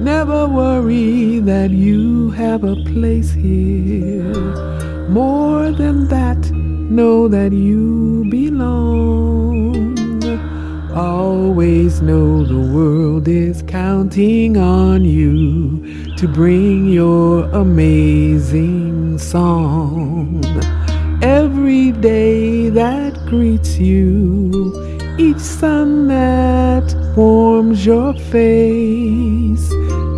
Never worry that you have a place here. More than that, know that you belong. Always know the world is counting on you to bring your amazing song. Every day that greets you, each sun that warms your face,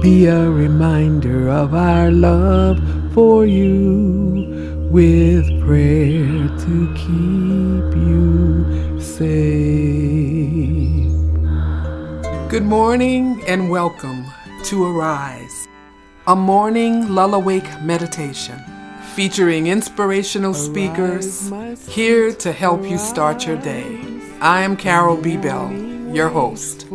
be a reminder of our love for you with prayer to keep you safe. Good morning and welcome to Arise, a morning lull-awake meditation featuring inspirational speakers here to help you start your day. I am Carol B. Bell, your host.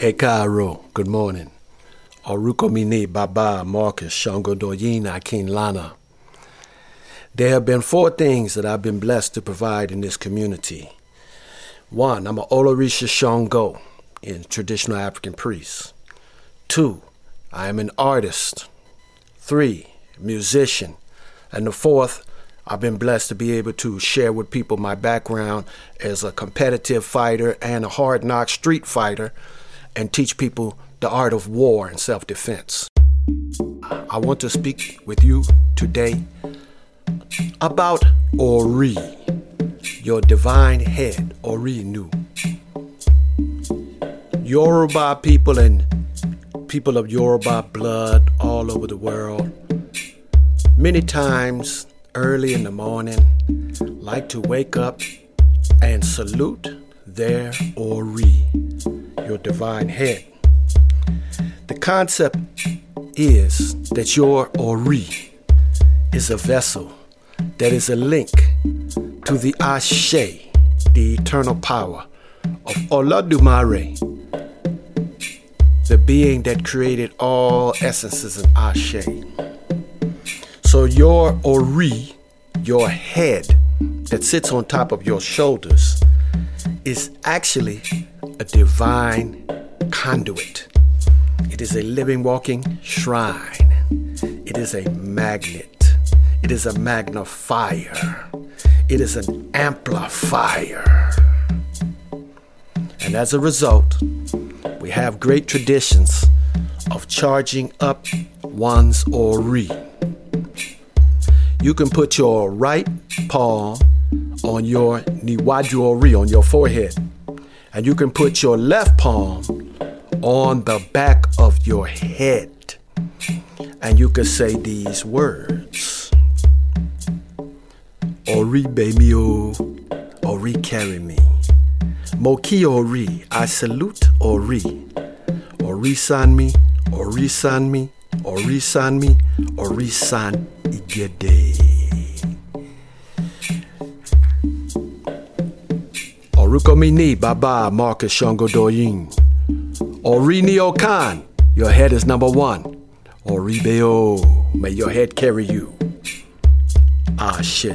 Hey Carol, good morning. Oruko Mine Baba Marcus Shango Doyin Akin Lana. There have been four things that I've been blessed to provide in this community. One, I'm an Olorisha Shango in traditional African priests. Two, I am an artist. Three, musician. And the fourth, I've been blessed to be able to share with people my background as a competitive fighter and a hard knock street fighter and teach people the art of war and self defense. I want to speak with you today about Ori, your divine head, Ori Nu. Yoruba people and people of Yoruba blood all over the world, many times early in the morning, like to wake up and salute their Ori your divine head. The concept is that your Ori is a vessel that is a link to the Ashe, the eternal power of Olodumare, the being that created all essences in Ashe. So your Ori, your head that sits on top of your shoulders, is actually a divine conduit. It is a living, walking shrine. It is a magnet. It is a magnifier. It is an amplifier. And as a result, we have great traditions of charging up one's Ori. You can put your right palm on your Niwaju on your forehead and you can put your left palm on the back of your head. And you can say these words Ori baby o, Ori carry me. Moki Ori, I salute Ori. Ori san me, Ori san me, Ori san me, Ori san igede. Orúkọ mi ni Baba Marcus Shango Doyin. Orinio Okan. your head is number one. Oribeo, may your head carry you. Ashe.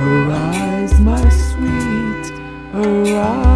Arise, my sweet, arise.